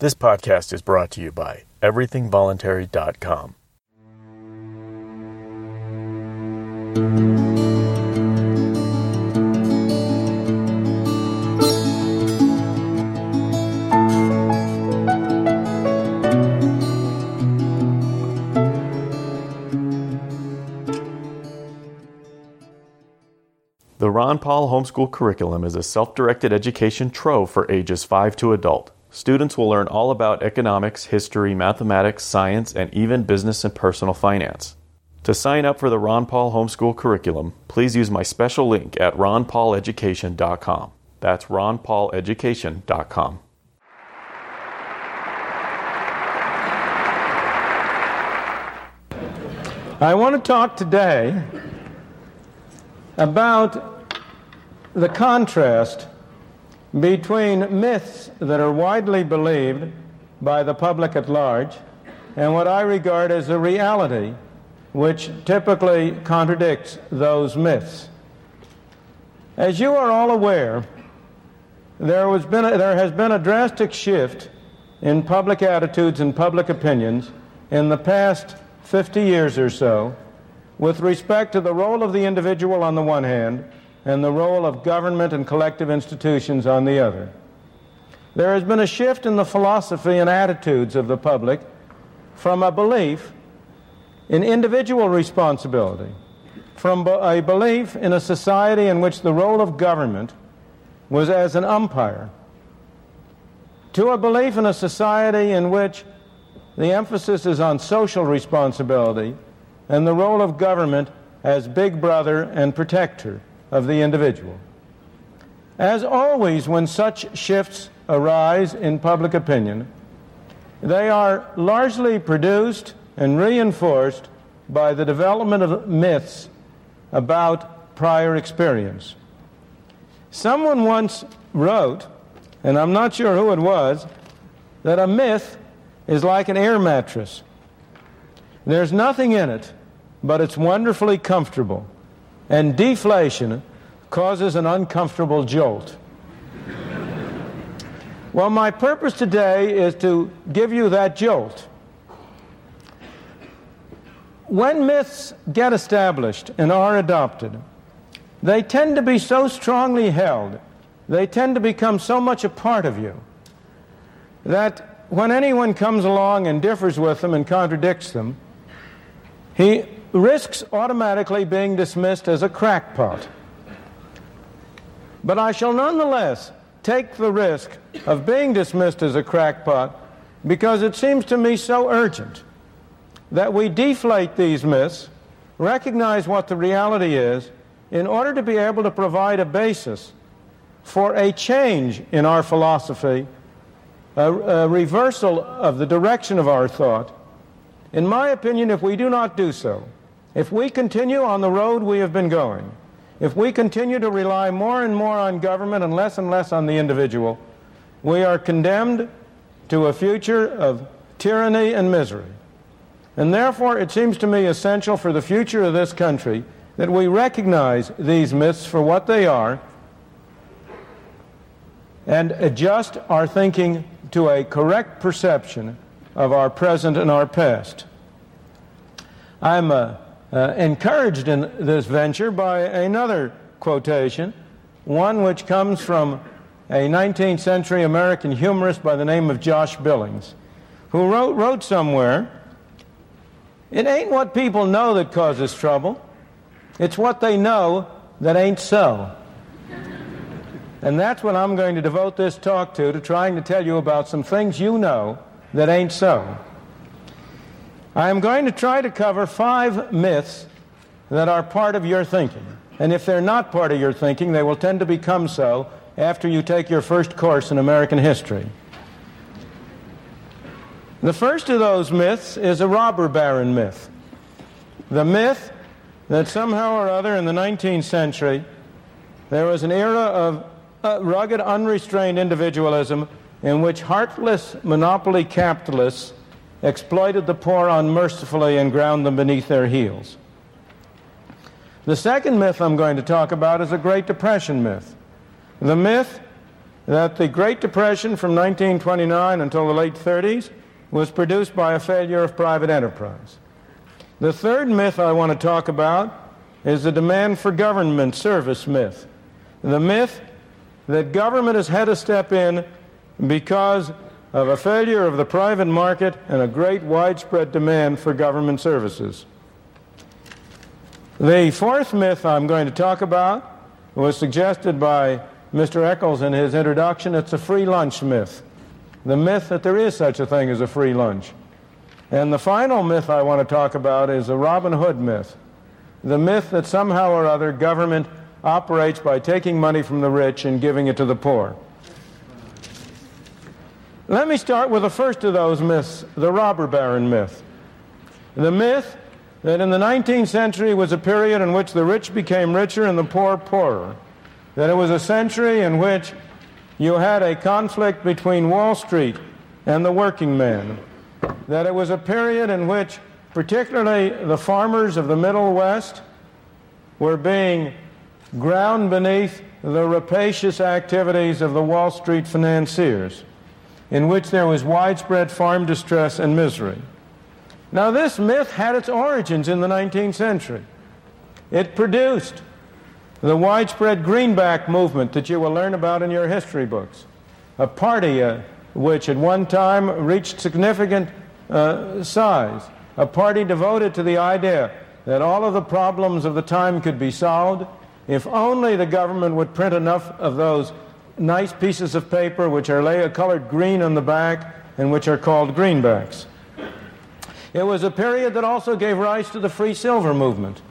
This podcast is brought to you by everythingvoluntary.com. The Ron Paul Homeschool Curriculum is a self directed education trove for ages 5 to adult. Students will learn all about economics, history, mathematics, science, and even business and personal finance. To sign up for the Ron Paul Homeschool Curriculum, please use my special link at ronpauleducation.com. That's ronpauleducation.com. I want to talk today about the contrast between myths that are widely believed by the public at large and what I regard as a reality which typically contradicts those myths. As you are all aware, there, was been a, there has been a drastic shift in public attitudes and public opinions in the past 50 years or so with respect to the role of the individual on the one hand and the role of government and collective institutions on the other. There has been a shift in the philosophy and attitudes of the public from a belief in individual responsibility, from a belief in a society in which the role of government was as an umpire, to a belief in a society in which the emphasis is on social responsibility and the role of government as big brother and protector of the individual. As always, when such shifts arise in public opinion, they are largely produced and reinforced by the development of myths about prior experience. Someone once wrote, and I'm not sure who it was, that a myth is like an air mattress. There's nothing in it, but it's wonderfully comfortable. And deflation causes an uncomfortable jolt. well, my purpose today is to give you that jolt. When myths get established and are adopted, they tend to be so strongly held, they tend to become so much a part of you, that when anyone comes along and differs with them and contradicts them, he risks automatically being dismissed as a crackpot. But I shall nonetheless take the risk of being dismissed as a crackpot because it seems to me so urgent that we deflate these myths, recognize what the reality is, in order to be able to provide a basis for a change in our philosophy a, a reversal of the direction of our thought. In my opinion, if we do not do so, if we continue on the road we have been going, if we continue to rely more and more on government and less and less on the individual, we are condemned to a future of tyranny and misery. And therefore, it seems to me essential for the future of this country that we recognize these myths for what they are and adjust our thinking to a correct perception of our present and our past. I'm uh, uh, encouraged in this venture by another quotation, one which comes from a 19th century American humorist by the name of Josh Billings, who wrote, wrote somewhere, It ain't what people know that causes trouble, it's what they know that ain't so. And that's what I'm going to devote this talk to, to trying to tell you about some things you know that ain't so. I am going to try to cover five myths that are part of your thinking. And if they're not part of your thinking, they will tend to become so after you take your first course in American history. The first of those myths is a robber baron myth. The myth that somehow or other in the 19th century there was an era of uh, rugged, unrestrained individualism in which heartless monopoly capitalists exploited the poor unmercifully and ground them beneath their heels. The second myth I'm going to talk about is a Great Depression myth. The myth that the Great Depression from 1929 until the late 30s was produced by a failure of private enterprise. The third myth I want to talk about is the demand for government service myth. The myth that government has had to step in because of a failure of the private market and a great widespread demand for government services. The fourth myth I'm going to talk about was suggested by Mr. Eccles in his introduction. It's a free lunch myth. The myth that there is such a thing as a free lunch. And the final myth I want to talk about is the Robin Hood myth. The myth that somehow or other government operates by taking money from the rich and giving it to the poor. Let me start with the first of those myths, the robber baron myth. The myth that in the 19th century was a period in which the rich became richer and the poor poorer. That it was a century in which you had a conflict between Wall Street and the working man. That it was a period in which, particularly, the farmers of the Middle West were being ground beneath the rapacious activities of the Wall Street financiers, in which there was widespread farm distress and misery. Now, this myth had its origins in the 19th century. It produced the widespread greenback movement that you will learn about in your history books, a party uh, which at one time reached significant uh, size, a party devoted to the idea that all of the problems of the time could be solved if only the government would print enough of those nice pieces of paper which are colored green on the back and which are called greenbacks. It was a period that also gave rise to the free silver movement,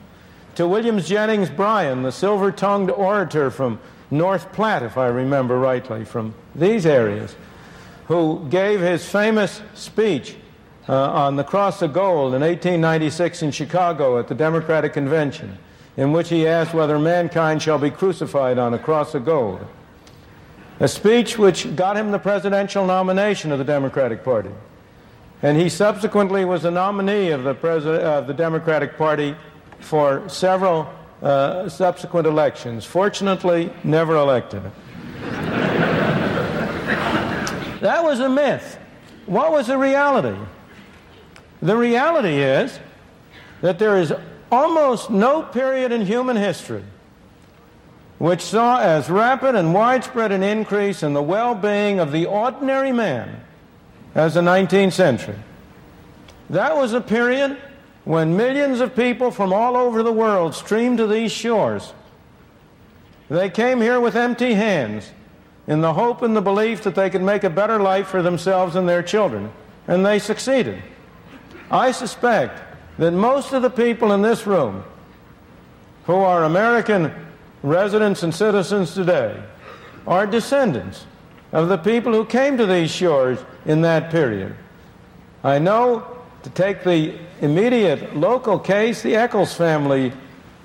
to Williams Jennings Bryan, the silver tongued orator from North Platte, if I remember rightly, from these areas, who gave his famous speech uh, on the Cross of Gold in 1896 in Chicago at the Democratic Convention, in which he asked whether mankind shall be crucified on a cross of gold. A speech which got him the presidential nomination of the Democratic Party. And he subsequently was a nominee of the, president, of the Democratic Party for several uh, subsequent elections. Fortunately, never elected. that was a myth. What was the reality? The reality is that there is almost no period in human history which saw as rapid and widespread an increase in the well being of the ordinary man as the 19th century. That was a period when millions of people from all over the world streamed to these shores. They came here with empty hands in the hope and the belief that they could make a better life for themselves and their children, and they succeeded. I suspect that most of the people in this room who are American residents and citizens today are descendants of the people who came to these shores in that period. I know, to take the immediate local case, the Eccles family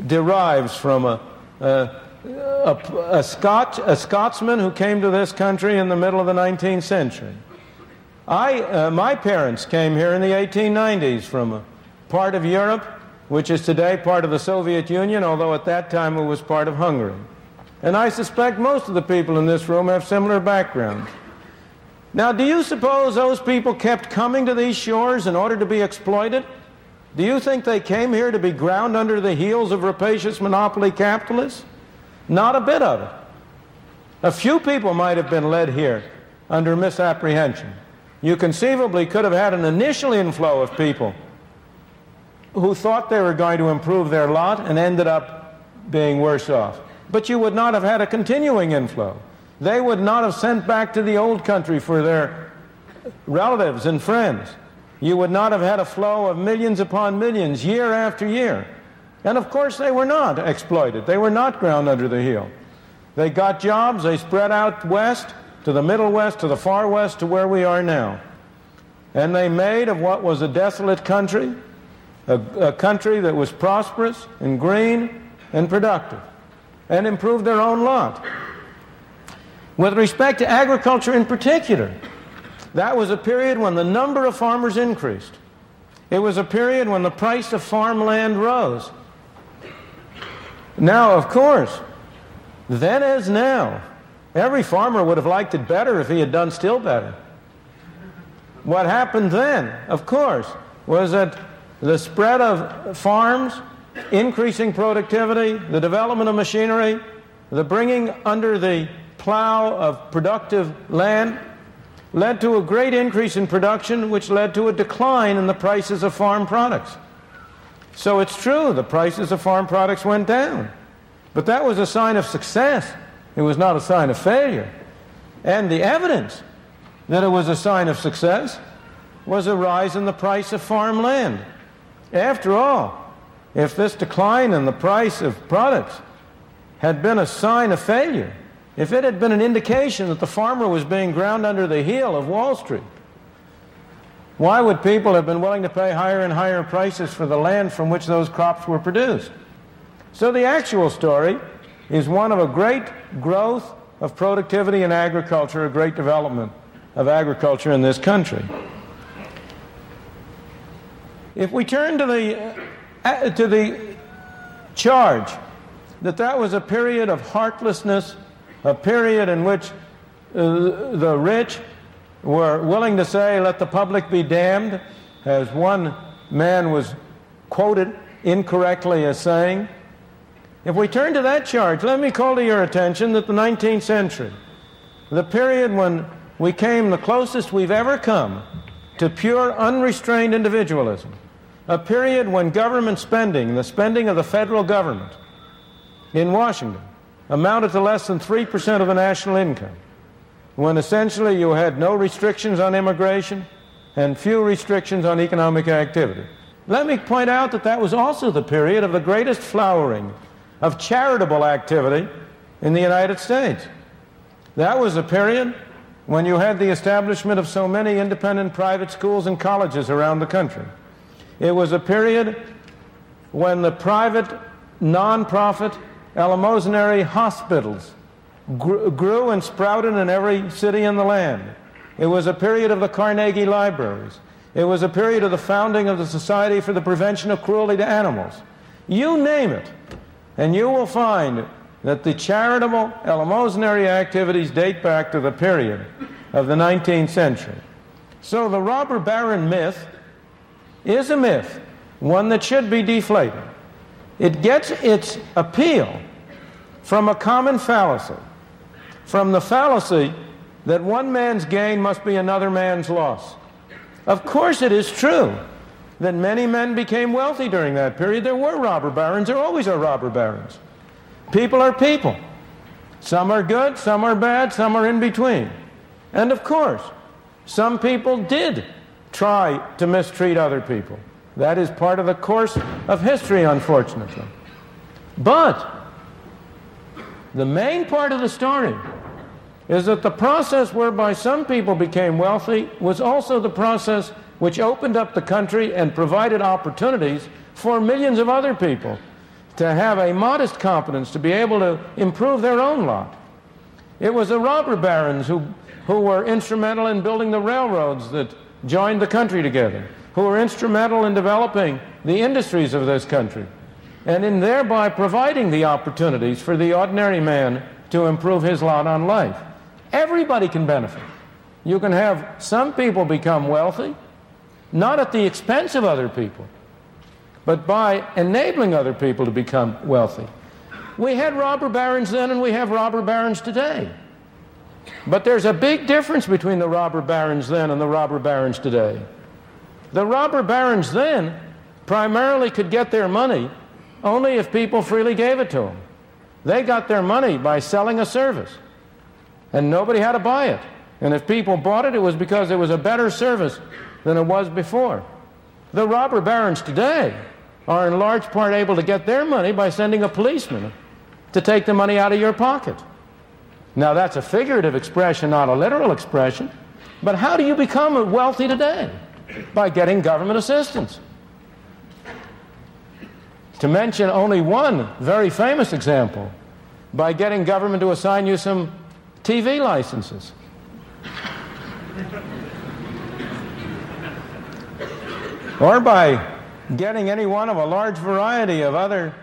derives from a, a, a, a, Scotch, a Scotsman who came to this country in the middle of the 19th century. I, uh, my parents came here in the 1890s from a part of Europe which is today part of the Soviet Union, although at that time it was part of Hungary. And I suspect most of the people in this room have similar backgrounds. Now, do you suppose those people kept coming to these shores in order to be exploited? Do you think they came here to be ground under the heels of rapacious monopoly capitalists? Not a bit of it. A few people might have been led here under misapprehension. You conceivably could have had an initial inflow of people who thought they were going to improve their lot and ended up being worse off. But you would not have had a continuing inflow. They would not have sent back to the old country for their relatives and friends. You would not have had a flow of millions upon millions year after year. And of course, they were not exploited. They were not ground under the heel. They got jobs, they spread out west, to the Middle West, to the far west, to where we are now. And they made of what was a desolate country a, a country that was prosperous and green and productive and improved their own lot. With respect to agriculture in particular, that was a period when the number of farmers increased. It was a period when the price of farmland rose. Now, of course, then as now, Every farmer would have liked it better if he had done still better. What happened then, of course, was that the spread of farms, increasing productivity, the development of machinery, the bringing under the plow of productive land led to a great increase in production, which led to a decline in the prices of farm products. So it's true, the prices of farm products went down. But that was a sign of success. It was not a sign of failure. And the evidence that it was a sign of success was a rise in the price of farmland. After all, if this decline in the price of products had been a sign of failure, if it had been an indication that the farmer was being ground under the heel of Wall Street, why would people have been willing to pay higher and higher prices for the land from which those crops were produced? So the actual story is one of a great growth of productivity in agriculture, a great development of agriculture in this country. If we turn to the, uh, to the charge that that was a period of heartlessness, a period in which uh, the rich were willing to say, let the public be damned, as one man was quoted incorrectly as saying. If we turn to that charge, let me call to your attention that the 19th century, the period when we came the closest we've ever come to pure unrestrained individualism, a period when government spending, the spending of the federal government in Washington, amounted to less than 3% of the national income when essentially you had no restrictions on immigration and few restrictions on economic activity. Let me point out that that was also the period of the greatest flowering of charitable activity in the United States. That was a period when you had the establishment of so many independent private schools and colleges around the country. It was a period when the private, non-profit, eleemosynary hospitals grew and sprouted in every city in the land. It was a period of the Carnegie Libraries. It was a period of the founding of the Society for the Prevention of Cruelty to Animals. You name it, and you will find that the charitable eleemosynary activities date back to the period of the 19th century. So the robber baron myth is a myth, one that should be deflated. It gets its appeal from a common fallacy from the fallacy that one man's gain must be another man's loss. Of course, it is true that many men became wealthy during that period. There were robber barons, there always are robber barons. People are people. Some are good, some are bad, some are in between. And of course, some people did try to mistreat other people. That is part of the course of history, unfortunately. But the main part of the story is that the process whereby some people became wealthy was also the process which opened up the country and provided opportunities for millions of other people to have a modest competence to be able to improve their own lot. It was the robber barons who, who were instrumental in building the railroads that joined the country together, who were instrumental in developing the industries of this country and in thereby providing the opportunities for the ordinary man to improve his lot on life. Everybody can benefit. You can have some people become wealthy, not at the expense of other people, but by enabling other people to become wealthy. We had robber barons then and we have robber barons today. But there's a big difference between the robber barons then and the robber barons today. The robber barons then primarily could get their money only if people freely gave it to them. They got their money by selling a service, and nobody had to buy it. And if people bought it, it was because it was a better service than it was before. The robber barons today are in large part able to get their money by sending a policeman to take the money out of your pocket. Now, that's a figurative expression, not a literal expression. But how do you become wealthy today? By getting government assistance. To mention only one very famous example, by getting government to assign you some TV licenses. or by getting any one of a large variety of other,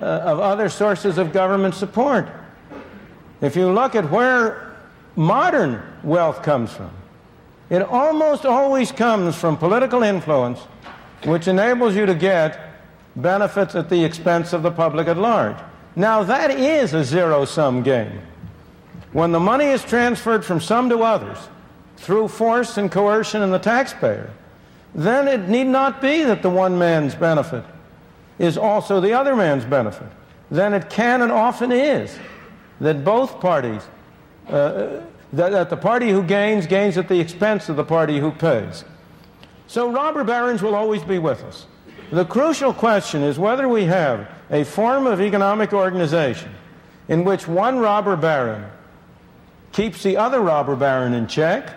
uh, of other sources of government support. If you look at where modern wealth comes from, it almost always comes from political influence, which enables you to get benefits at the expense of the public at large. Now, that is a zero sum game. When the money is transferred from some to others through force and coercion in the taxpayer, then it need not be that the one man's benefit is also the other man's benefit. Then it can and often is that both parties, uh, that, that the party who gains, gains at the expense of the party who pays. So robber barons will always be with us. The crucial question is whether we have a form of economic organization in which one robber baron keeps the other robber baron in check,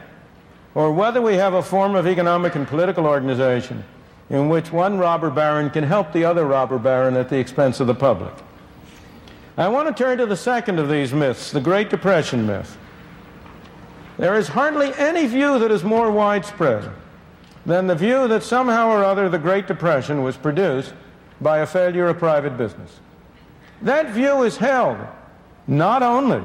or whether we have a form of economic and political organization in which one robber baron can help the other robber baron at the expense of the public. I want to turn to the second of these myths, the Great Depression myth. There is hardly any view that is more widespread than the view that somehow or other the Great Depression was produced by a failure of private business. That view is held not only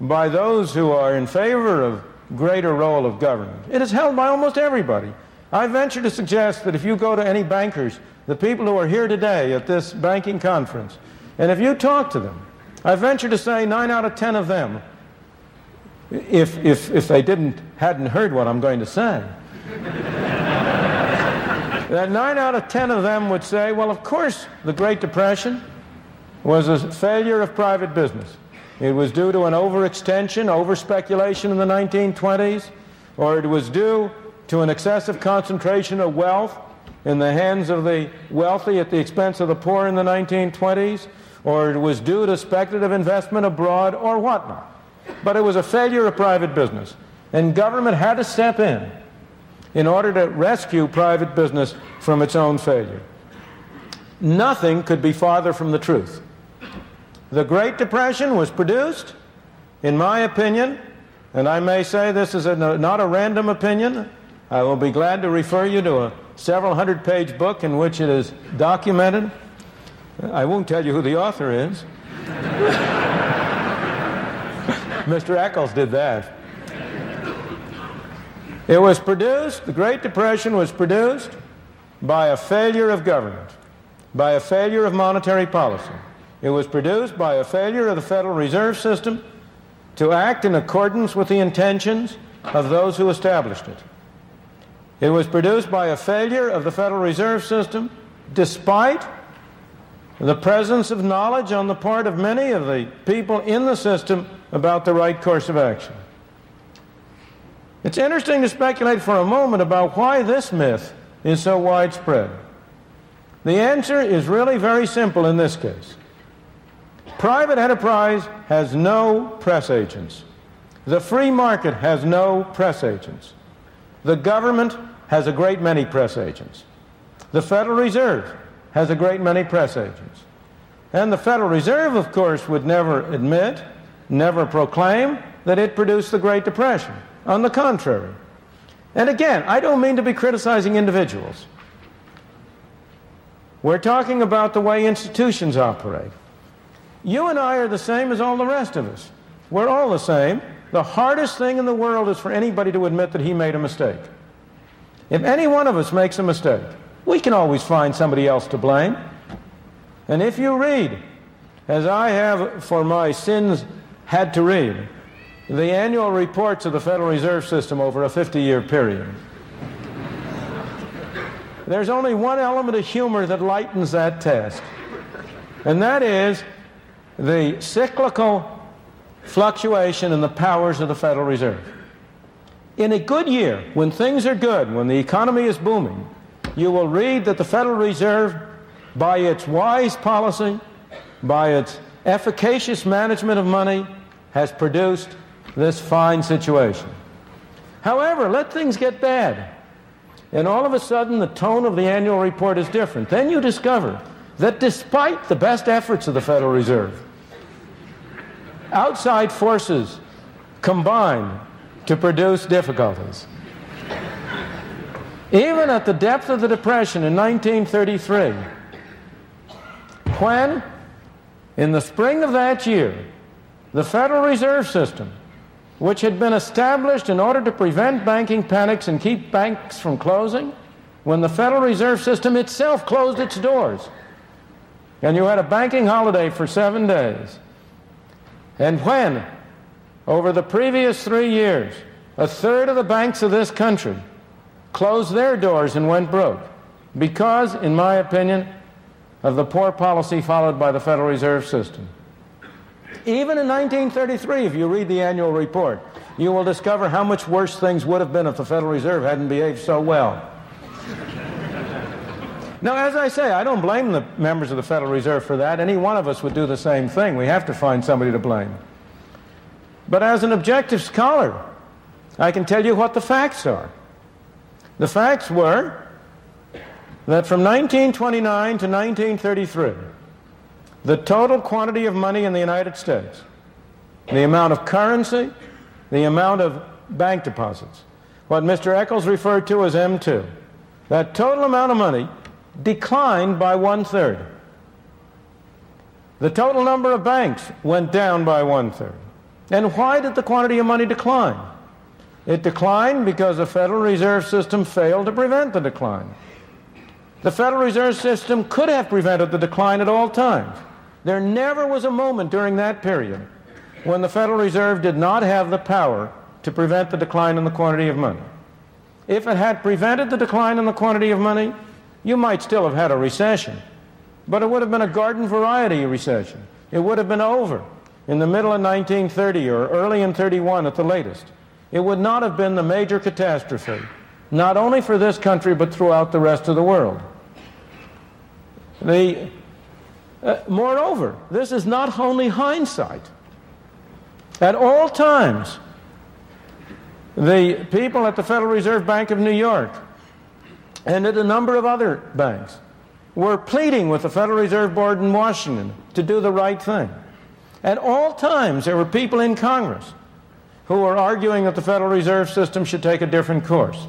by those who are in favor of greater role of government, it is held by almost everybody. I venture to suggest that if you go to any bankers, the people who are here today at this banking conference, and if you talk to them, I venture to say nine out of ten of them, if, if, if they didn't, hadn't heard what I'm going to say, that nine out of ten of them would say, well, of course, the Great Depression was a failure of private business. It was due to an overextension, overspeculation in the 1920s, or it was due to an excessive concentration of wealth in the hands of the wealthy at the expense of the poor in the 1920s, or it was due to speculative investment abroad or whatnot. But it was a failure of private business. And government had to step in in order to rescue private business from its own failure. Nothing could be farther from the truth. The Great Depression was produced, in my opinion, and I may say this is a, not a random opinion. I will be glad to refer you to a several hundred page book in which it is documented. I won't tell you who the author is. Mr. Eccles did that. It was produced, the Great Depression was produced by a failure of government, by a failure of monetary policy. It was produced by a failure of the Federal Reserve System to act in accordance with the intentions of those who established it. It was produced by a failure of the Federal Reserve System despite the presence of knowledge on the part of many of the people in the system about the right course of action. It's interesting to speculate for a moment about why this myth is so widespread. The answer is really very simple in this case. Private enterprise has no press agents. The free market has no press agents. The government has a great many press agents. The Federal Reserve has a great many press agents. And the Federal Reserve, of course, would never admit, never proclaim that it produced the Great Depression. On the contrary. And again, I don't mean to be criticizing individuals. We're talking about the way institutions operate. You and I are the same as all the rest of us. We're all the same. The hardest thing in the world is for anybody to admit that he made a mistake. If any one of us makes a mistake, we can always find somebody else to blame. And if you read, as I have for my sins had to read, the annual reports of the Federal Reserve System over a 50 year period, there's only one element of humor that lightens that task, and that is the cyclical fluctuation in the powers of the Federal Reserve. In a good year, when things are good, when the economy is booming, you will read that the Federal Reserve, by its wise policy, by its efficacious management of money, has produced this fine situation. However, let things get bad, and all of a sudden the tone of the annual report is different. Then you discover that despite the best efforts of the Federal Reserve, outside forces combine to produce difficulties. Even at the depth of the Depression in 1933, when, in the spring of that year, the Federal Reserve System, which had been established in order to prevent banking panics and keep banks from closing, when the Federal Reserve System itself closed its doors. And you had a banking holiday for seven days. And when, over the previous three years, a third of the banks of this country closed their doors and went broke, because, in my opinion, of the poor policy followed by the Federal Reserve System. Even in 1933, if you read the annual report, you will discover how much worse things would have been if the Federal Reserve hadn't behaved so well. now, as I say, I don't blame the members of the Federal Reserve for that. Any one of us would do the same thing. We have to find somebody to blame. But as an objective scholar, I can tell you what the facts are. The facts were that from 1929 to 1933, the total quantity of money in the United States, the amount of currency, the amount of bank deposits, what Mr. Eccles referred to as M2, that total amount of money declined by one third. The total number of banks went down by one third. And why did the quantity of money decline? It declined because the Federal Reserve System failed to prevent the decline. The Federal Reserve System could have prevented the decline at all times. There never was a moment during that period when the Federal Reserve did not have the power to prevent the decline in the quantity of money. If it had prevented the decline in the quantity of money, you might still have had a recession, but it would have been a garden variety recession. It would have been over in the middle of 1930 or early in 31 at the latest. It would not have been the major catastrophe, not only for this country but throughout the rest of the world. The, uh, moreover, this is not only hindsight. At all times, the people at the Federal Reserve Bank of New York and at a number of other banks were pleading with the Federal Reserve Board in Washington to do the right thing. At all times, there were people in Congress who were arguing that the Federal Reserve System should take a different course.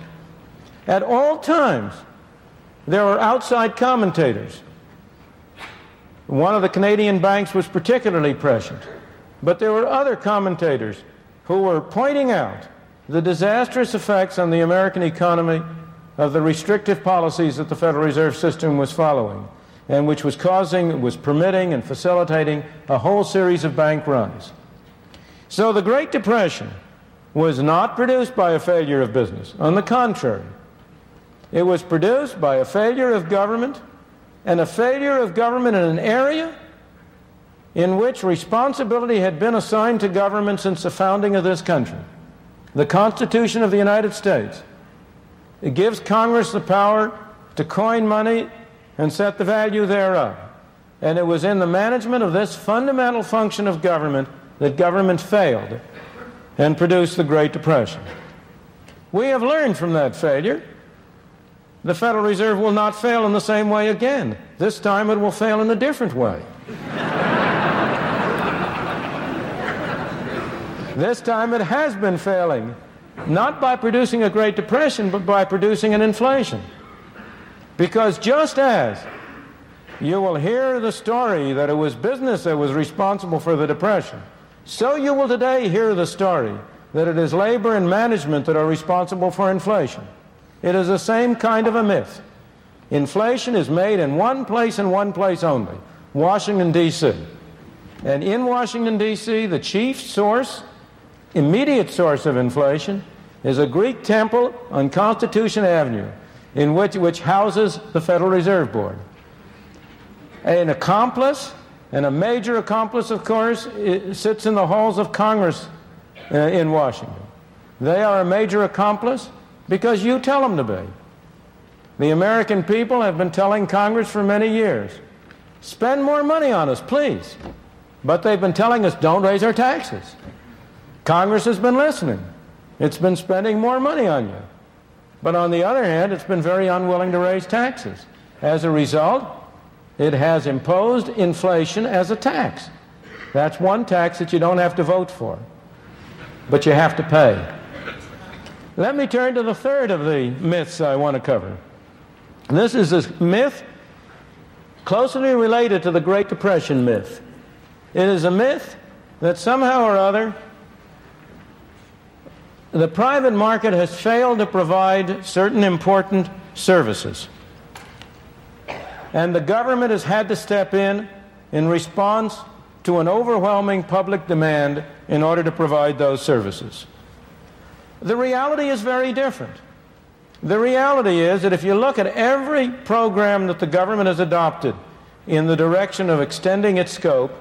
At all times, there were outside commentators one of the Canadian banks was particularly prescient. But there were other commentators who were pointing out the disastrous effects on the American economy of the restrictive policies that the Federal Reserve System was following and which was causing, was permitting and facilitating a whole series of bank runs. So the Great Depression was not produced by a failure of business. On the contrary, it was produced by a failure of government and a failure of government in an area in which responsibility had been assigned to government since the founding of this country. The Constitution of the United States. It gives Congress the power to coin money and set the value thereof. And it was in the management of this fundamental function of government that government failed and produced the Great Depression. We have learned from that failure the Federal Reserve will not fail in the same way again. This time it will fail in a different way. this time it has been failing, not by producing a Great Depression, but by producing an inflation. Because just as you will hear the story that it was business that was responsible for the Depression, so you will today hear the story that it is labor and management that are responsible for inflation. It is the same kind of a myth. Inflation is made in one place and one place only Washington, D.C. And in Washington, D.C., the chief source, immediate source of inflation, is a Greek temple on Constitution Avenue, in which, which houses the Federal Reserve Board. An accomplice, and a major accomplice, of course, sits in the halls of Congress uh, in Washington. They are a major accomplice because you tell them to be. The American people have been telling Congress for many years spend more money on us, please. But they've been telling us don't raise our taxes. Congress has been listening. It's been spending more money on you. But on the other hand, it's been very unwilling to raise taxes. As a result, it has imposed inflation as a tax. That's one tax that you don't have to vote for, but you have to pay. Let me turn to the third of the myths I want to cover. This is a myth closely related to the Great Depression myth. It is a myth that somehow or other the private market has failed to provide certain important services. And the government has had to step in in response to an overwhelming public demand in order to provide those services. The reality is very different. The reality is that if you look at every program that the government has adopted in the direction of extending its scope,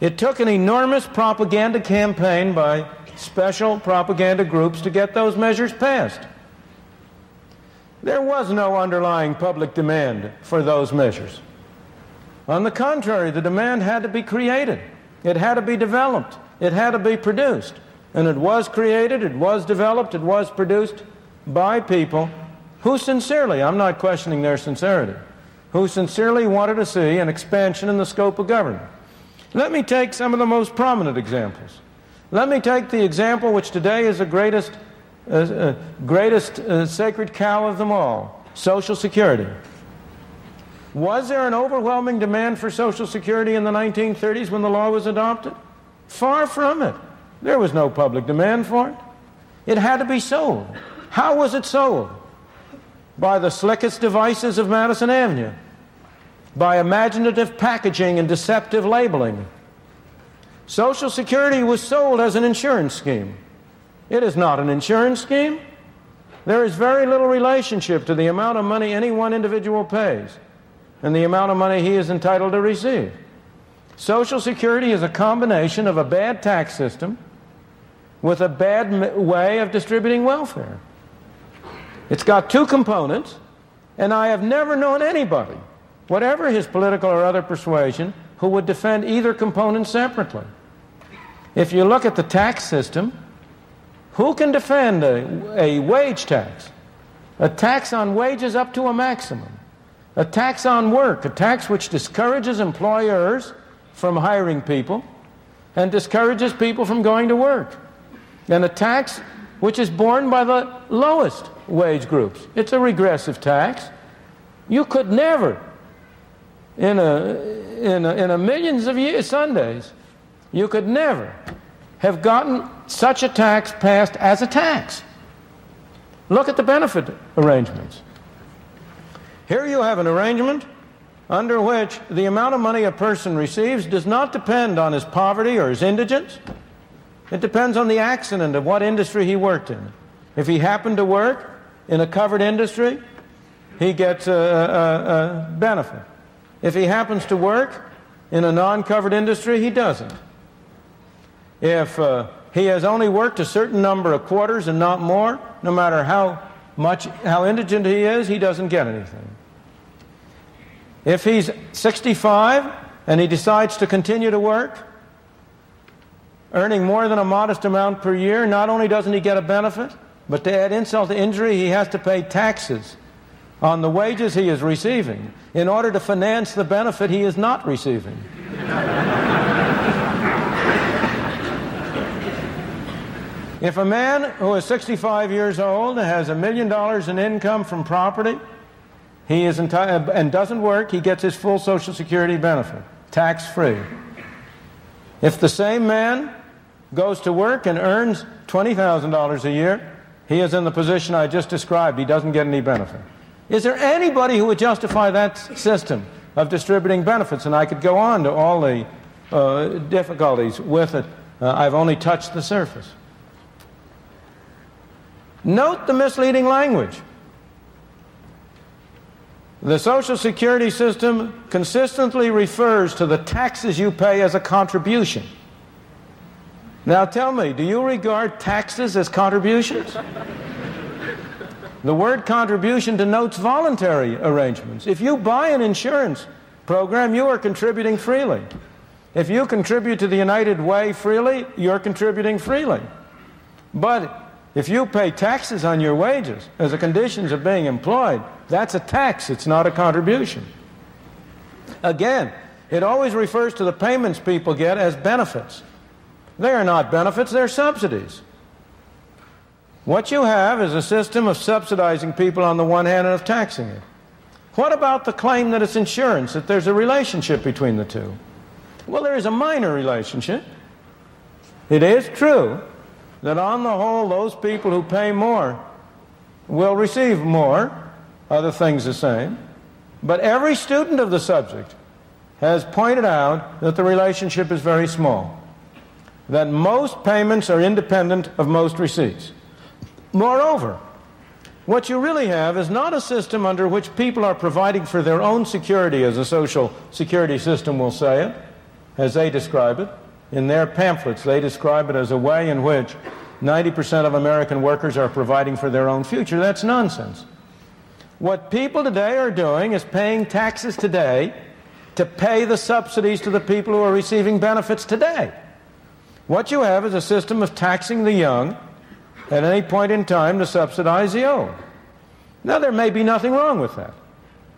it took an enormous propaganda campaign by special propaganda groups to get those measures passed. There was no underlying public demand for those measures. On the contrary, the demand had to be created, it had to be developed, it had to be produced. And it was created, it was developed, it was produced by people who sincerely, I'm not questioning their sincerity, who sincerely wanted to see an expansion in the scope of government. Let me take some of the most prominent examples. Let me take the example which today is the greatest, uh, uh, greatest uh, sacred cow of them all Social Security. Was there an overwhelming demand for Social Security in the 1930s when the law was adopted? Far from it. There was no public demand for it. It had to be sold. How was it sold? By the slickest devices of Madison Avenue, by imaginative packaging and deceptive labeling. Social Security was sold as an insurance scheme. It is not an insurance scheme. There is very little relationship to the amount of money any one individual pays and the amount of money he is entitled to receive. Social Security is a combination of a bad tax system with a bad way of distributing welfare. It's got two components, and I have never known anybody, whatever his political or other persuasion, who would defend either component separately. If you look at the tax system, who can defend a, a wage tax? A tax on wages up to a maximum. A tax on work, a tax which discourages employers from hiring people and discourages people from going to work. And a tax which is borne by the lowest wage groups. It's a regressive tax. You could never, in a, in a, in a millions of years, Sundays, you could never have gotten such a tax passed as a tax. Look at the benefit arrangements. Here you have an arrangement under which the amount of money a person receives does not depend on his poverty or his indigence. It depends on the accident of what industry he worked in. If he happened to work in a covered industry, he gets a, a, a benefit. If he happens to work in a non covered industry, he doesn't. If uh, he has only worked a certain number of quarters and not more, no matter how much, how indigent he is, he doesn't get anything. If he's 65 and he decides to continue to work, earning more than a modest amount per year, not only doesn't he get a benefit, but to add insult to injury, he has to pay taxes on the wages he is receiving in order to finance the benefit he is not receiving. If a man who is 65 years old has a million dollars in income from property, he is enti- and doesn't work, he gets his full Social Security benefit, tax free. If the same man goes to work and earns $20,000 a year, he is in the position I just described. He doesn't get any benefit. Is there anybody who would justify that system of distributing benefits? And I could go on to all the uh, difficulties with it. Uh, I've only touched the surface. Note the misleading language. The Social Security system consistently refers to the taxes you pay as a contribution. Now tell me, do you regard taxes as contributions? the word contribution denotes voluntary arrangements. If you buy an insurance program, you are contributing freely. If you contribute to the United Way freely, you're contributing freely. But if you pay taxes on your wages as a conditions of being employed, that's a tax, it's not a contribution. Again, it always refers to the payments people get as benefits. They are not benefits, they're subsidies. What you have is a system of subsidizing people on the one hand and of taxing it. What about the claim that it's insurance, that there's a relationship between the two? Well, there is a minor relationship. It is true that on the whole, those people who pay more will receive more, other things the same. But every student of the subject has pointed out that the relationship is very small, that most payments are independent of most receipts. Moreover, what you really have is not a system under which people are providing for their own security, as a social security system will say it, as they describe it. In their pamphlets, they describe it as a way in which 90% of American workers are providing for their own future. That's nonsense. What people today are doing is paying taxes today to pay the subsidies to the people who are receiving benefits today. What you have is a system of taxing the young at any point in time to subsidize the old. Now, there may be nothing wrong with that.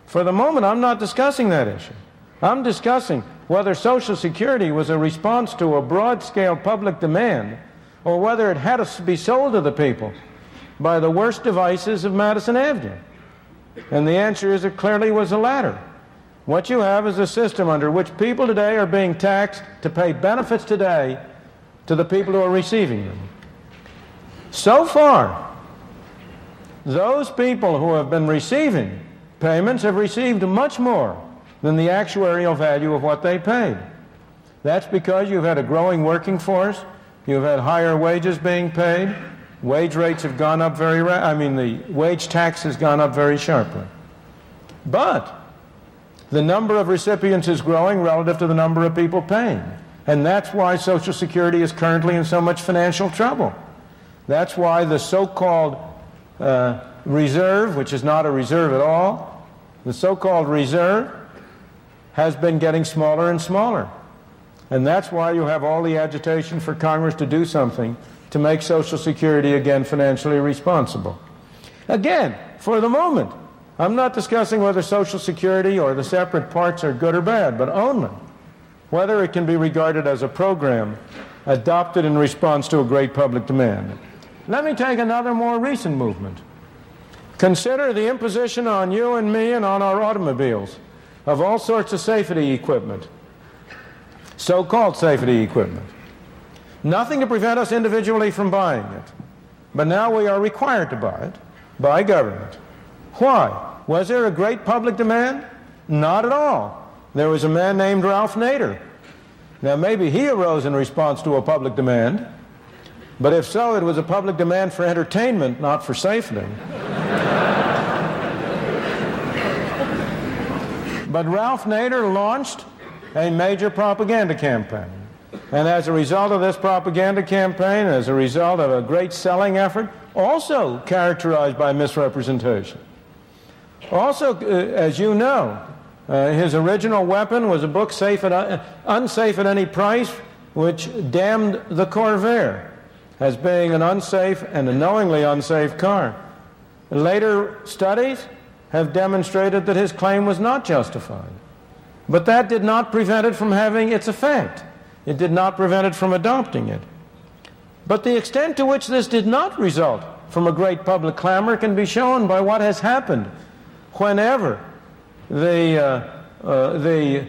For the moment, I'm not discussing that issue. I'm discussing whether Social Security was a response to a broad scale public demand or whether it had to be sold to the people by the worst devices of Madison Avenue. And the answer is it clearly was the latter. What you have is a system under which people today are being taxed to pay benefits today to the people who are receiving them. So far, those people who have been receiving payments have received much more than the actuarial value of what they paid. That's because you've had a growing working force, you've had higher wages being paid, wage rates have gone up very ra- I mean the wage tax has gone up very sharply. But the number of recipients is growing relative to the number of people paying. And that's why Social Security is currently in so much financial trouble. That's why the so called uh, reserve, which is not a reserve at all, the so called reserve has been getting smaller and smaller. And that's why you have all the agitation for Congress to do something to make Social Security again financially responsible. Again, for the moment, I'm not discussing whether Social Security or the separate parts are good or bad, but only whether it can be regarded as a program adopted in response to a great public demand. Let me take another more recent movement. Consider the imposition on you and me and on our automobiles of all sorts of safety equipment, so called safety equipment. Nothing to prevent us individually from buying it. But now we are required to buy it by government. Why? Was there a great public demand? Not at all. There was a man named Ralph Nader. Now, maybe he arose in response to a public demand, but if so, it was a public demand for entertainment, not for safety. but Ralph Nader launched a major propaganda campaign. And as a result of this propaganda campaign, as a result of a great selling effort, also characterized by misrepresentation. Also, uh, as you know, uh, his original weapon was a book safe at, uh, unsafe at any price, which damned the Corvair as being an unsafe and a knowingly unsafe car. Later studies have demonstrated that his claim was not justified. But that did not prevent it from having its effect. It did not prevent it from adopting it. But the extent to which this did not result from a great public clamor can be shown by what has happened whenever the, uh, uh, the,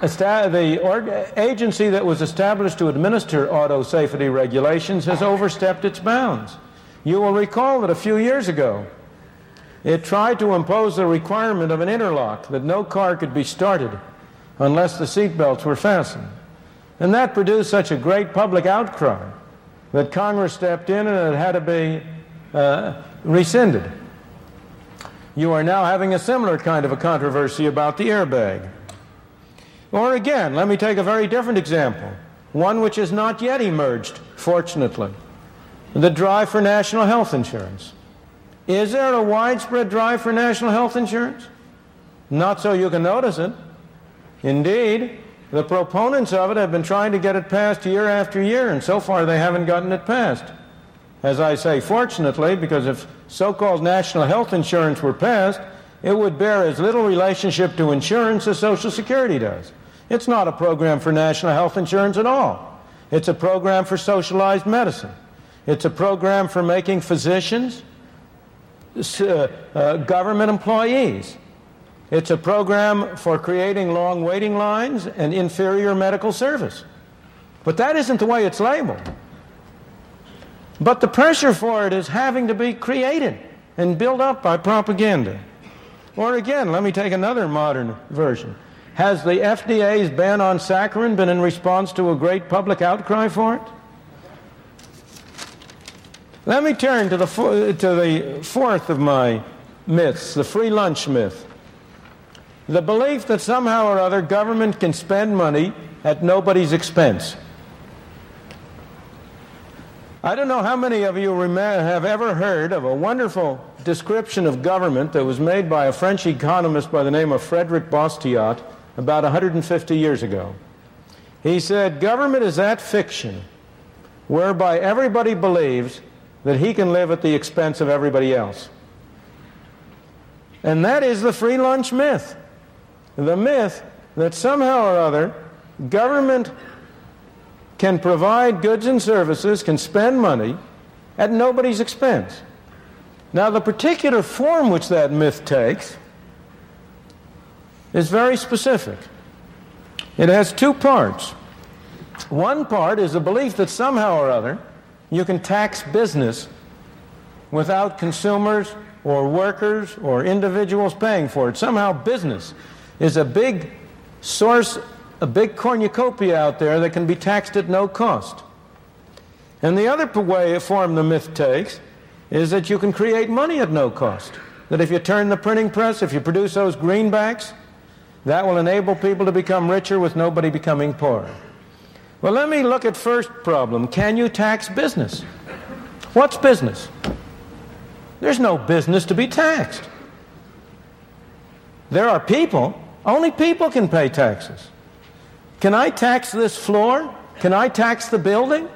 the agency that was established to administer auto safety regulations has overstepped its bounds. You will recall that a few years ago, it tried to impose the requirement of an interlock that no car could be started unless the seatbelts were fastened. And that produced such a great public outcry that Congress stepped in and it had to be uh, rescinded. You are now having a similar kind of a controversy about the airbag. Or again, let me take a very different example, one which has not yet emerged, fortunately the drive for national health insurance. Is there a widespread drive for national health insurance? Not so you can notice it. Indeed, the proponents of it have been trying to get it passed year after year, and so far they haven't gotten it passed. As I say, fortunately, because if so called national health insurance were passed, it would bear as little relationship to insurance as Social Security does. It's not a program for national health insurance at all. It's a program for socialized medicine. It's a program for making physicians uh, uh, government employees It's a program for creating long waiting lines and inferior medical service. But that isn't the way it's labeled. But the pressure for it is having to be created and built up by propaganda. Or again, let me take another modern version. Has the FDA's ban on saccharin been in response to a great public outcry for it? Let me turn to the, to the fourth of my myths, the free lunch myth. The belief that somehow or other government can spend money at nobody's expense. I don't know how many of you have ever heard of a wonderful description of government that was made by a French economist by the name of Frederick Bastiat about 150 years ago. He said, Government is that fiction whereby everybody believes that he can live at the expense of everybody else. And that is the free lunch myth. The myth that somehow or other government can provide goods and services, can spend money at nobody's expense. Now, the particular form which that myth takes is very specific. It has two parts. One part is a belief that somehow or other you can tax business without consumers or workers or individuals paying for it. Somehow, business is a big source a big cornucopia out there that can be taxed at no cost. And the other way a form the myth takes is that you can create money at no cost. That if you turn the printing press, if you produce those greenbacks, that will enable people to become richer with nobody becoming poorer. Well, let me look at first problem. Can you tax business? What's business? There's no business to be taxed. There are people. Only people can pay taxes. Can I tax this floor? Can I tax the building?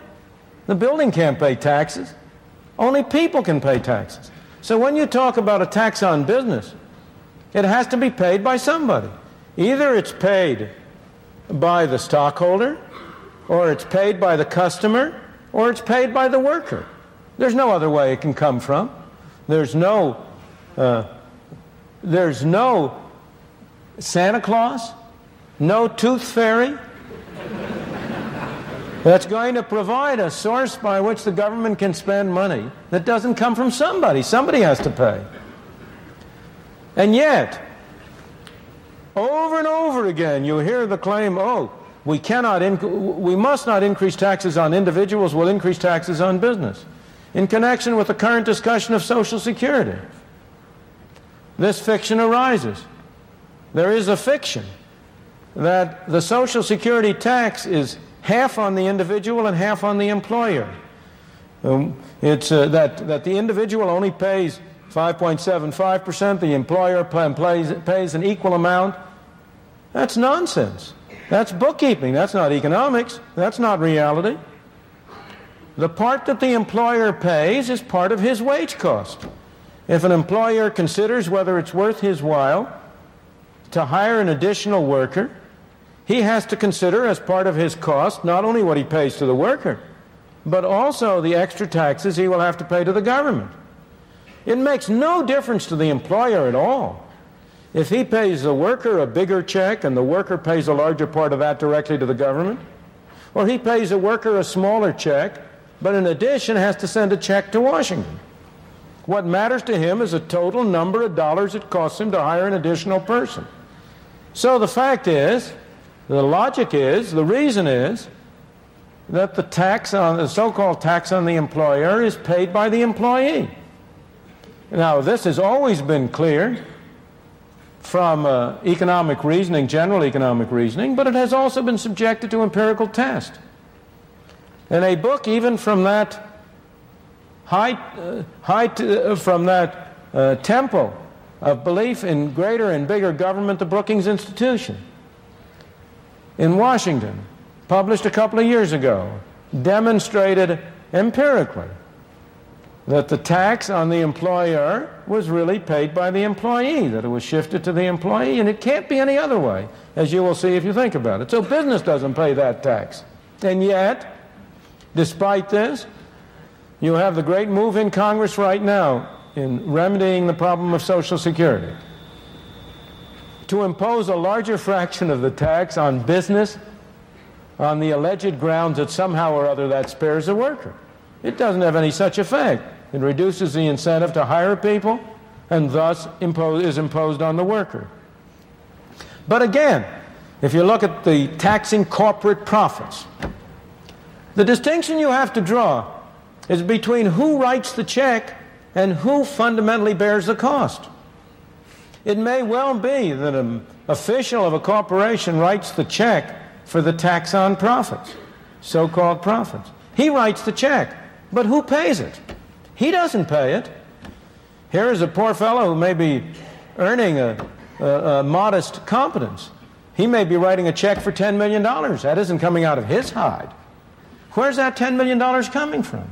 The building can't pay taxes. Only people can pay taxes. So when you talk about a tax on business, it has to be paid by somebody. Either it's paid by the stockholder, or it's paid by the customer, or it's paid by the worker. There's no other way it can come from. There's no, uh, there's no Santa Claus no tooth fairy that's going to provide a source by which the government can spend money that doesn't come from somebody. Somebody has to pay. And yet, over and over again, you hear the claim, oh, we cannot, inc- we must not increase taxes on individuals, we'll increase taxes on business. In connection with the current discussion of Social Security, this fiction arises. There is a fiction that the Social Security tax is half on the individual and half on the employer. Um, it's uh, that, that the individual only pays 5.75%, the employer pays, pays an equal amount. That's nonsense. That's bookkeeping. That's not economics. That's not reality. The part that the employer pays is part of his wage cost. If an employer considers whether it's worth his while to hire an additional worker, he has to consider as part of his cost not only what he pays to the worker, but also the extra taxes he will have to pay to the government. It makes no difference to the employer at all. If he pays the worker a bigger check and the worker pays a larger part of that directly to the government, or he pays the worker a smaller check, but in addition has to send a check to Washington. What matters to him is the total number of dollars it costs him to hire an additional person. So the fact is, the logic is, the reason is, that the tax on the so-called tax on the employer is paid by the employee. Now, this has always been clear from uh, economic reasoning, general economic reasoning, but it has also been subjected to empirical test. In a book, even from that high, uh, high t- uh, from that uh, temple of belief in greater and bigger government, the Brookings Institution, in Washington, published a couple of years ago, demonstrated empirically that the tax on the employer was really paid by the employee, that it was shifted to the employee, and it can't be any other way, as you will see if you think about it. So business doesn't pay that tax. And yet, despite this, you have the great move in Congress right now in remedying the problem of Social Security. to impose a larger fraction of the tax on business on the alleged grounds that somehow or other that spares the worker. It doesn't have any such effect. It reduces the incentive to hire people and thus impose, is imposed on the worker. But again, if you look at the taxing corporate profits, the distinction you have to draw is between who writes the check and who fundamentally bears the cost. It may well be that an official of a corporation writes the check for the tax on profits, so called profits. He writes the check, but who pays it? He doesn't pay it. Here is a poor fellow who may be earning a, a, a modest competence. He may be writing a check for $10 million. That isn't coming out of his hide. Where's that $10 million coming from?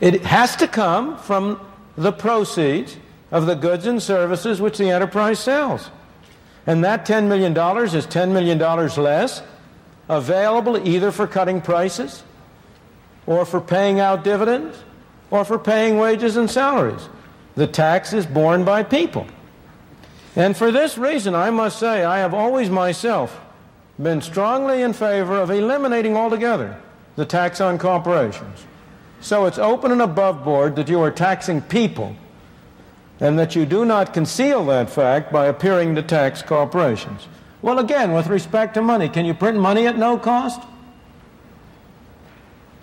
It has to come from the proceeds of the goods and services which the enterprise sells. And that $10 million is $10 million less available either for cutting prices or for paying out dividends or for paying wages and salaries. The tax is borne by people. And for this reason, I must say, I have always myself been strongly in favor of eliminating altogether the tax on corporations. So it's open and above board that you are taxing people and that you do not conceal that fact by appearing to tax corporations. Well, again, with respect to money, can you print money at no cost?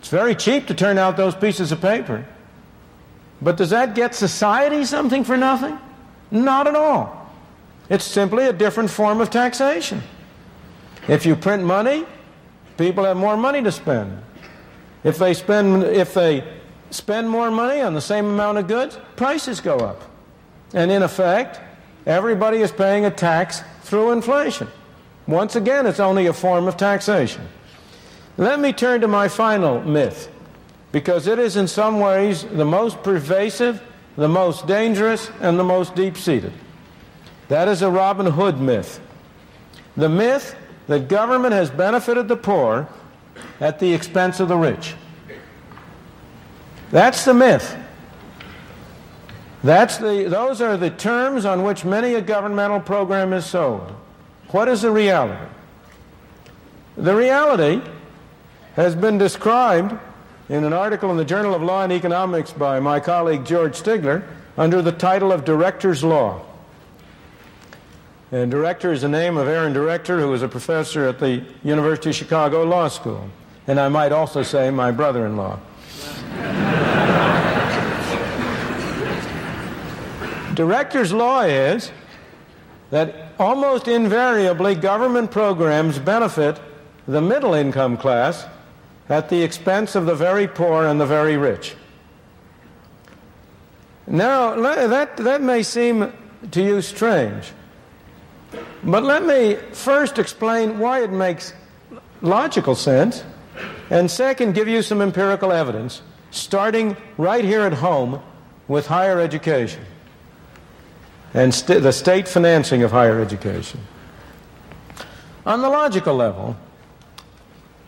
It's very cheap to turn out those pieces of paper. But does that get society something for nothing? Not at all. It's simply a different form of taxation. If you print money, people have more money to spend. If they spend, if they spend more money on the same amount of goods, prices go up. And in effect, everybody is paying a tax through inflation. Once again, it's only a form of taxation. Let me turn to my final myth, because it is in some ways the most pervasive, the most dangerous, and the most deep seated. That is a Robin Hood myth. The myth that government has benefited the poor at the expense of the rich. That's the myth. That's the, those are the terms on which many a governmental program is sold. What is the reality? The reality has been described in an article in the Journal of Law and Economics by my colleague George Stigler under the title of Director's Law. And Director is the name of Aaron Director, who is a professor at the University of Chicago Law School. And I might also say my brother in law. Director's law is that almost invariably government programs benefit the middle income class at the expense of the very poor and the very rich. Now, that, that may seem to you strange, but let me first explain why it makes logical sense, and second, give you some empirical evidence, starting right here at home with higher education and st- the state financing of higher education. On the logical level,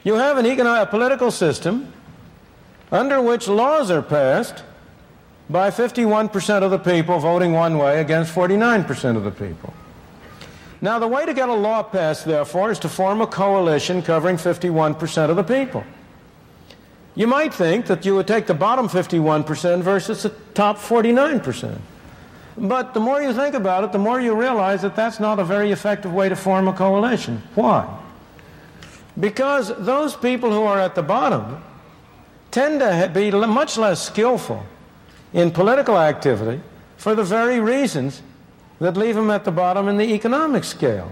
you have an economic, a political system under which laws are passed by 51% of the people voting one way against 49% of the people. Now, the way to get a law passed, therefore, is to form a coalition covering 51% of the people. You might think that you would take the bottom 51% versus the top 49%. But the more you think about it, the more you realize that that's not a very effective way to form a coalition. Why? Because those people who are at the bottom tend to be much less skillful in political activity for the very reasons that leave them at the bottom in the economic scale.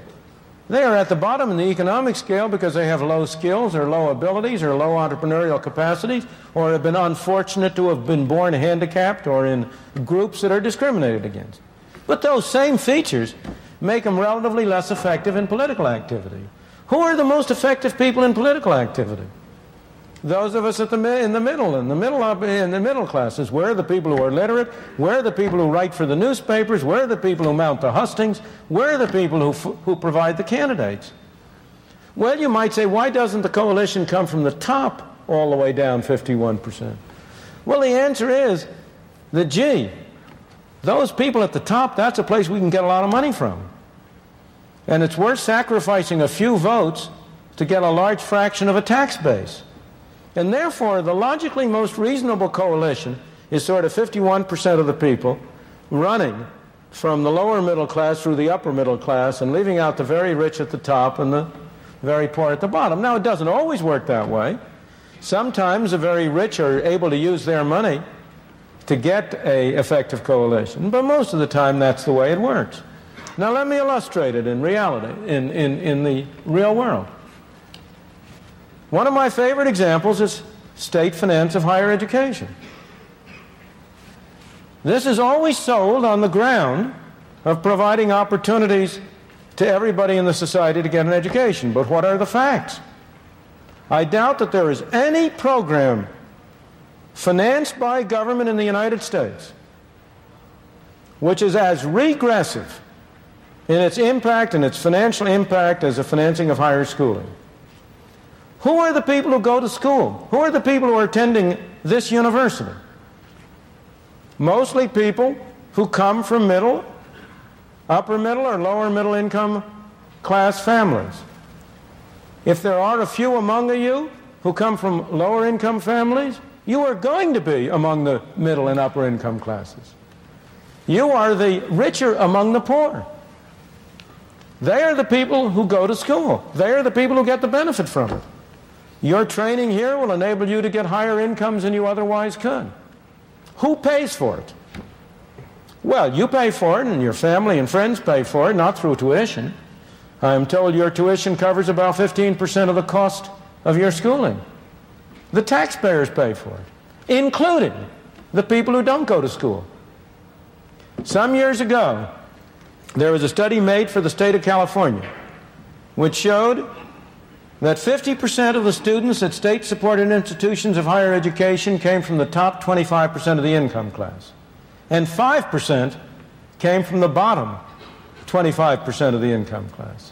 They are at the bottom in the economic scale because they have low skills or low abilities or low entrepreneurial capacities or have been unfortunate to have been born handicapped or in groups that are discriminated against. But those same features make them relatively less effective in political activity. Who are the most effective people in political activity? Those of us at the, in the middle, in the middle, in the middle classes. Where are the people who are literate? Where are the people who write for the newspapers? Where are the people who mount the hustings? Where are the people who, who provide the candidates? Well, you might say, why doesn't the coalition come from the top all the way down 51%? Well, the answer is that, gee, those people at the top, that's a place we can get a lot of money from. And it's worth sacrificing a few votes to get a large fraction of a tax base. And therefore, the logically most reasonable coalition is sort of 51% of the people running from the lower middle class through the upper middle class and leaving out the very rich at the top and the very poor at the bottom. Now, it doesn't always work that way. Sometimes the very rich are able to use their money to get a effective coalition, but most of the time that's the way it works. Now let me illustrate it in reality, in, in, in the real world. One of my favorite examples is state finance of higher education. This is always sold on the ground of providing opportunities to everybody in the society to get an education. But what are the facts? I doubt that there is any program financed by government in the United States which is as regressive in its impact and its financial impact as the financing of higher schooling. Who are the people who go to school? Who are the people who are attending this university? Mostly people who come from middle, upper middle, or lower middle income class families. If there are a few among you who come from lower income families, you are going to be among the middle and upper income classes. You are the richer among the poor. They are the people who go to school. They are the people who get the benefit from it. Your training here will enable you to get higher incomes than you otherwise could. Who pays for it? Well, you pay for it, and your family and friends pay for it, not through tuition. I'm told your tuition covers about 15% of the cost of your schooling. The taxpayers pay for it, including the people who don't go to school. Some years ago, there was a study made for the state of California which showed that 50% of the students at state supported institutions of higher education came from the top 25% of the income class, and 5% came from the bottom 25% of the income class.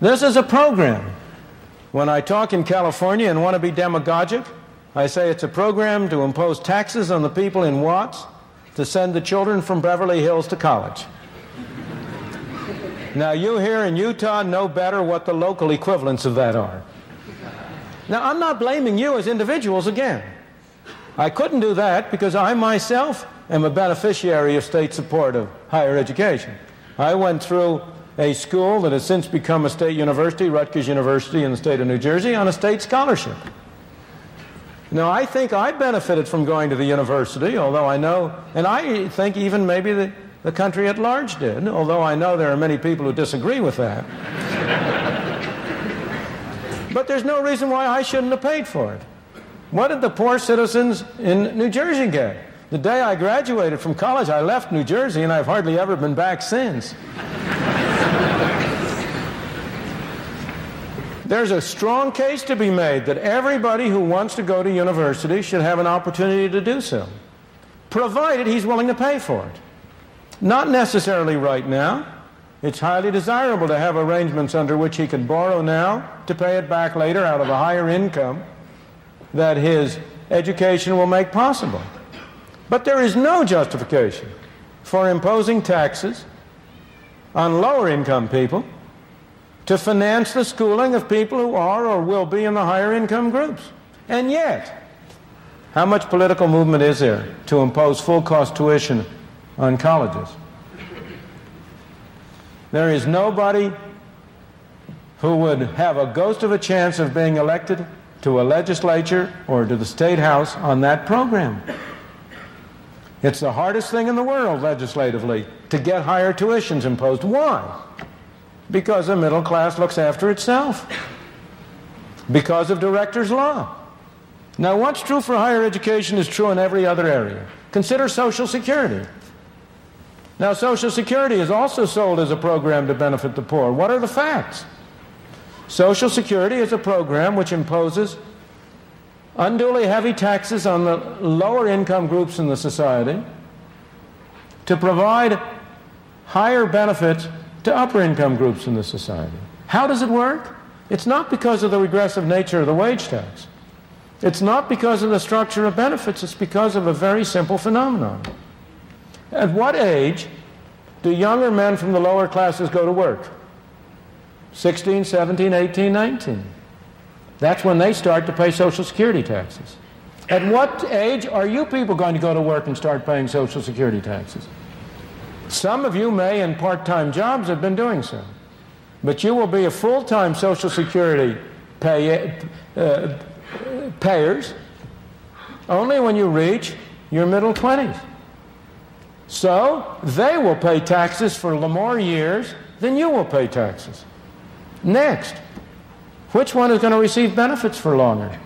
This is a program when I talk in California and want to be demagogic, I say it's a program to impose taxes on the people in Watts to send the children from Beverly Hills to college. Now, you here in Utah know better what the local equivalents of that are. Now, I'm not blaming you as individuals again. I couldn't do that because I myself am a beneficiary of state support of higher education. I went through a school that has since become a state university, Rutgers University in the state of New Jersey, on a state scholarship. Now, I think I benefited from going to the university, although I know, and I think even maybe the, the country at large did, although I know there are many people who disagree with that. but there's no reason why I shouldn't have paid for it. What did the poor citizens in New Jersey get? The day I graduated from college, I left New Jersey, and I've hardly ever been back since. There's a strong case to be made that everybody who wants to go to university should have an opportunity to do so, provided he's willing to pay for it. Not necessarily right now. It's highly desirable to have arrangements under which he can borrow now to pay it back later out of a higher income that his education will make possible. But there is no justification for imposing taxes on lower income people to finance the schooling of people who are or will be in the higher income groups. And yet, how much political movement is there to impose full cost tuition on colleges? There is nobody who would have a ghost of a chance of being elected to a legislature or to the state house on that program. It's the hardest thing in the world legislatively to get higher tuitions imposed. Why? Because the middle class looks after itself. Because of director's law. Now, what's true for higher education is true in every other area. Consider Social Security. Now, Social Security is also sold as a program to benefit the poor. What are the facts? Social Security is a program which imposes unduly heavy taxes on the lower income groups in the society to provide higher benefits to upper income groups in the society. How does it work? It's not because of the regressive nature of the wage tax. It's not because of the structure of benefits. It's because of a very simple phenomenon. At what age do younger men from the lower classes go to work? 16, 17, 18, 19. That's when they start to pay Social Security taxes. At what age are you people going to go to work and start paying Social Security taxes? Some of you may, in part time jobs, have been doing so. But you will be a full time Social Security pay, uh, payers only when you reach your middle 20s. So they will pay taxes for more years than you will pay taxes. Next, which one is going to receive benefits for longer?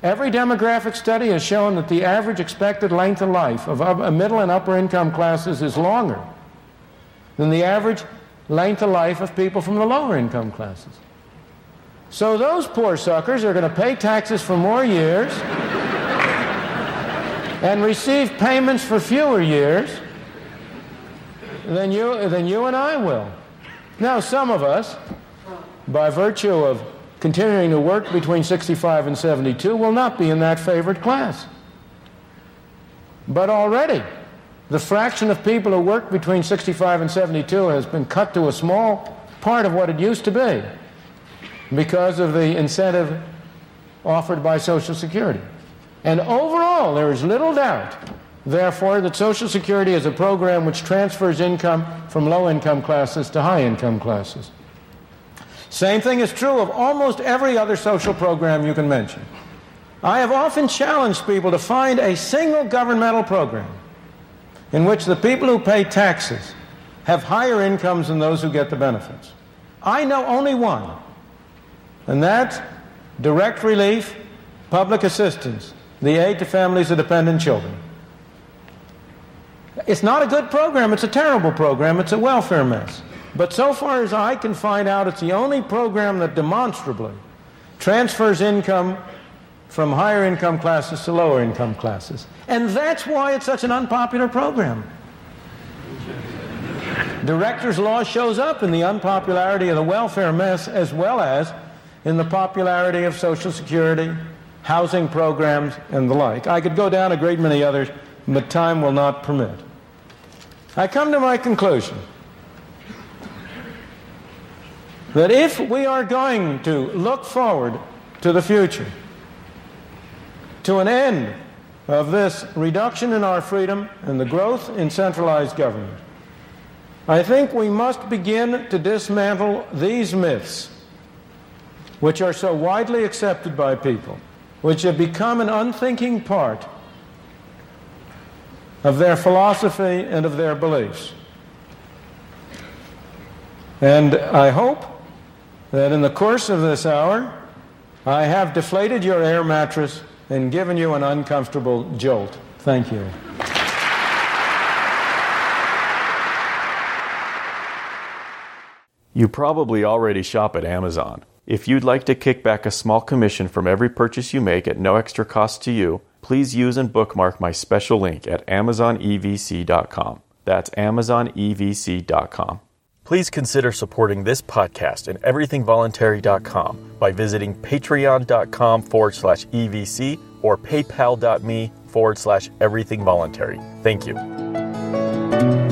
Every demographic study has shown that the average expected length of life of middle and upper income classes is longer than the average length of life of people from the lower income classes. So those poor suckers are going to pay taxes for more years and receive payments for fewer years than you, than you and I will. Now, some of us, by virtue of continuing to work between 65 and 72 will not be in that favored class. But already, the fraction of people who work between 65 and 72 has been cut to a small part of what it used to be because of the incentive offered by Social Security. And overall, there is little doubt, therefore, that Social Security is a program which transfers income from low income classes to high income classes. Same thing is true of almost every other social program you can mention. I have often challenged people to find a single governmental program in which the people who pay taxes have higher incomes than those who get the benefits. I know only one, and that's direct relief, public assistance, the aid to families of dependent children. It's not a good program, it's a terrible program, it's a welfare mess. But so far as I can find out, it's the only program that demonstrably transfers income from higher income classes to lower income classes. And that's why it's such an unpopular program. Director's law shows up in the unpopularity of the welfare mess as well as in the popularity of Social Security, housing programs, and the like. I could go down a great many others, but time will not permit. I come to my conclusion. that if we are going to look forward to the future, to an end of this reduction in our freedom and the growth in centralized government, I think we must begin to dismantle these myths, which are so widely accepted by people, which have become an unthinking part of their philosophy and of their beliefs. And I hope that in the course of this hour, I have deflated your air mattress and given you an uncomfortable jolt. Thank you. You probably already shop at Amazon. If you'd like to kick back a small commission from every purchase you make at no extra cost to you, please use and bookmark my special link at amazonevc.com. That's amazonevc.com. Please consider supporting this podcast and everythingvoluntary.com by visiting patreon.com forward slash EVC or paypal.me forward slash everythingvoluntary. Thank you.